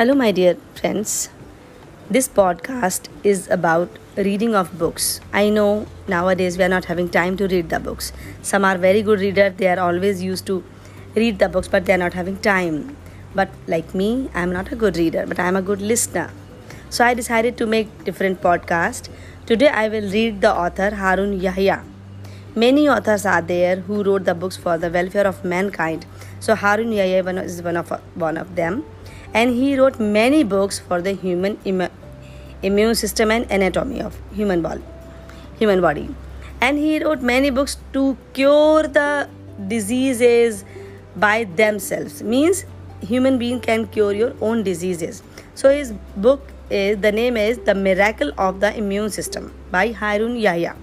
Hello, my dear friends. This podcast is about reading of books. I know nowadays we are not having time to read the books. Some are very good readers, they are always used to read the books, but they are not having time. But like me, I am not a good reader, but I am a good listener. So I decided to make different podcast. Today I will read the author Harun Yahya. Many authors are there who wrote the books for the welfare of mankind. So Harun Yahya is one of one of them and he wrote many books for the human Im- immune system and anatomy of human body human body. And he wrote many books to cure the diseases by themselves. Means human being can cure your own diseases. So his book is the name is the miracle of the immune system by harun yahya.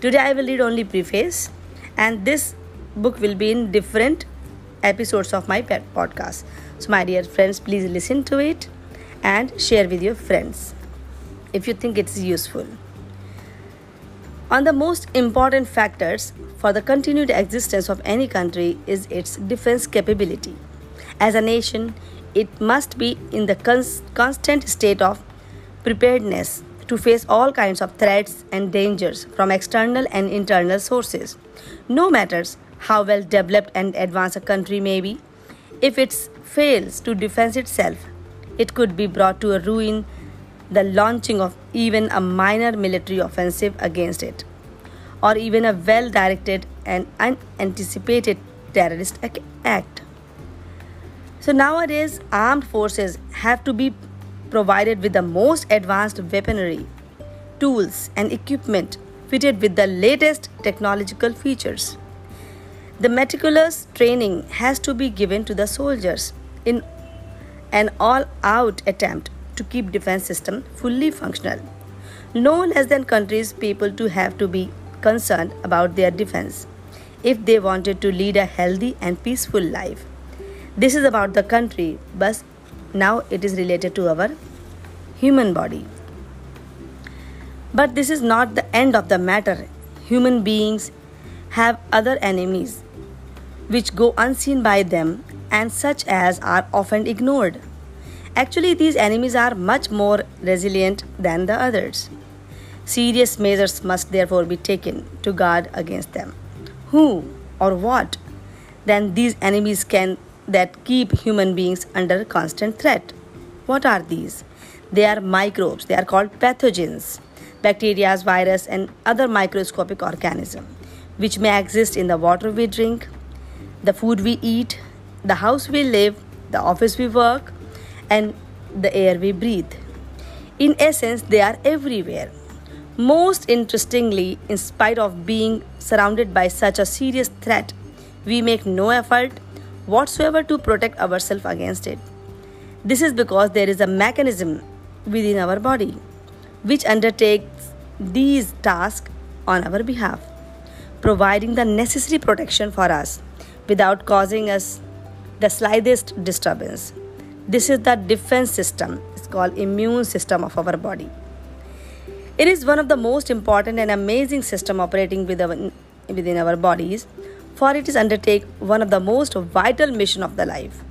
Today i will read only preface. And this book will be in different episodes of my podcast. So, my dear friends, please listen to it and share with your friends if you think it's useful. On the most important factors for the continued existence of any country is its defense capability. As a nation, it must be in the cons- constant state of preparedness to face all kinds of threats and dangers from external and internal sources. No matters how well developed and advanced a country may be, if it fails to defend itself, it could be brought to a ruin the launching of even a minor military offensive against it, or even a well directed and unanticipated terrorist act. So, nowadays, armed forces have to be provided with the most advanced weaponry, tools, and equipment fitted with the latest technological features. The meticulous training has to be given to the soldiers in an all-out attempt to keep defense system fully functional. No less than countries people to have to be concerned about their defense if they wanted to lead a healthy and peaceful life. This is about the country, but now it is related to our human body. But this is not the end of the matter. Human beings have other enemies which go unseen by them and such as are often ignored. Actually, these enemies are much more resilient than the others. Serious measures must therefore be taken to guard against them. Who or what then these enemies can that keep human beings under constant threat? What are these? They are microbes, they are called pathogens, bacteria, virus, and other microscopic organisms which may exist in the water we drink, the food we eat, the house we live, the office we work, and the air we breathe. In essence, they are everywhere. Most interestingly, in spite of being surrounded by such a serious threat, we make no effort whatsoever to protect ourselves against it. This is because there is a mechanism within our body which undertakes these tasks on our behalf, providing the necessary protection for us without causing us the slightest disturbance. This is the defense system. It's called immune system of our body. It is one of the most important and amazing system operating within our bodies, for it is undertake one of the most vital mission of the life.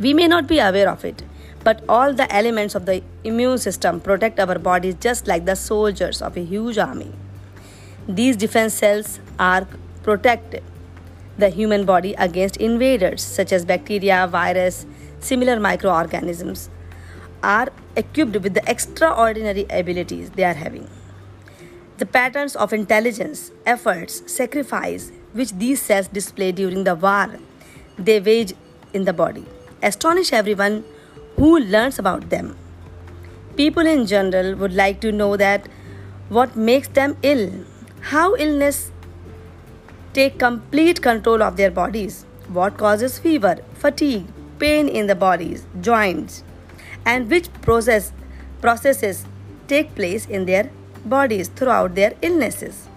We may not be aware of it, but all the elements of the immune system protect our bodies just like the soldiers of a huge army. These defense cells are protected the human body against invaders such as bacteria, virus, similar microorganisms are equipped with the extraordinary abilities they are having. The patterns of intelligence, efforts, sacrifice which these cells display during the war they wage in the body astonish everyone who learns about them. People in general would like to know that what makes them ill, how illness take complete control of their bodies. What causes fever, fatigue, pain in the bodies, joints, and which process processes take place in their bodies throughout their illnesses.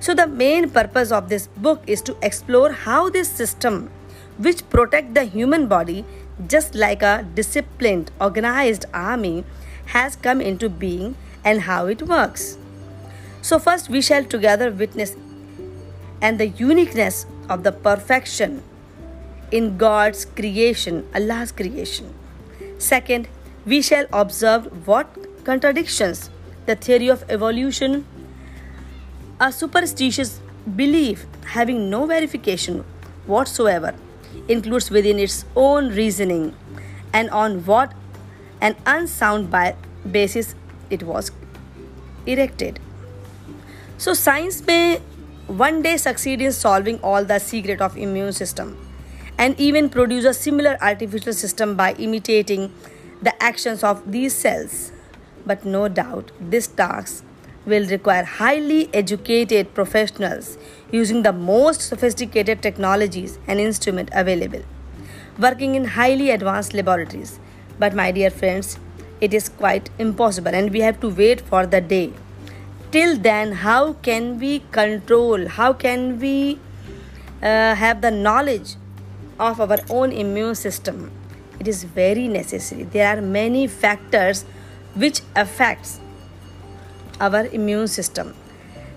So the main purpose of this book is to explore how this system which protect the human body just like a disciplined organized army has come into being and how it works. So first we shall together witness and the uniqueness of the perfection in God's creation, Allah's creation. Second, we shall observe what contradictions the theory of evolution, a superstitious belief having no verification whatsoever, includes within its own reasoning and on what an unsound basis it was erected. So science may one day succeed in solving all the secret of immune system and even produce a similar artificial system by imitating the actions of these cells. But no doubt this task will require highly educated professionals using the most sophisticated technologies and instruments available, working in highly advanced laboratories. But my dear friends, it is quite impossible and we have to wait for the day. Till then, how can we control, how can we uh, have the knowledge of our own immune system? It is very necessary. There are many factors which affects our immune system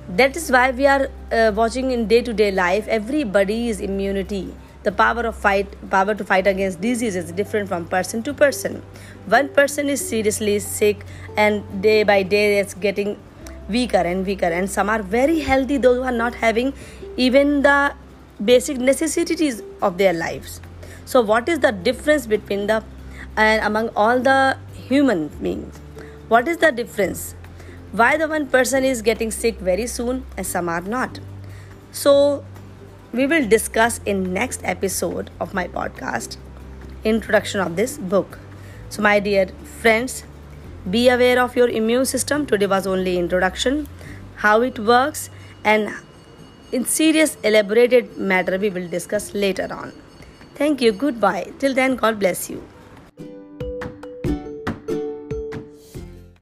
that is why we are uh, watching in day to day life everybody's immunity the power of fight power to fight against disease is different from person to person one person is seriously sick and day by day it's getting weaker and weaker. And some are very healthy those who are not having even the basic necessities of their lives. So what is the difference between the and among all the human beings? What is the difference? Why the one person is getting sick very soon and some are not? So we will discuss in next episode of my podcast introduction of this book. So my dear friends be aware of your immune system. Today was only introduction. How it works and in serious elaborated matter we will discuss later on. Thank you. Goodbye. Till then god bless you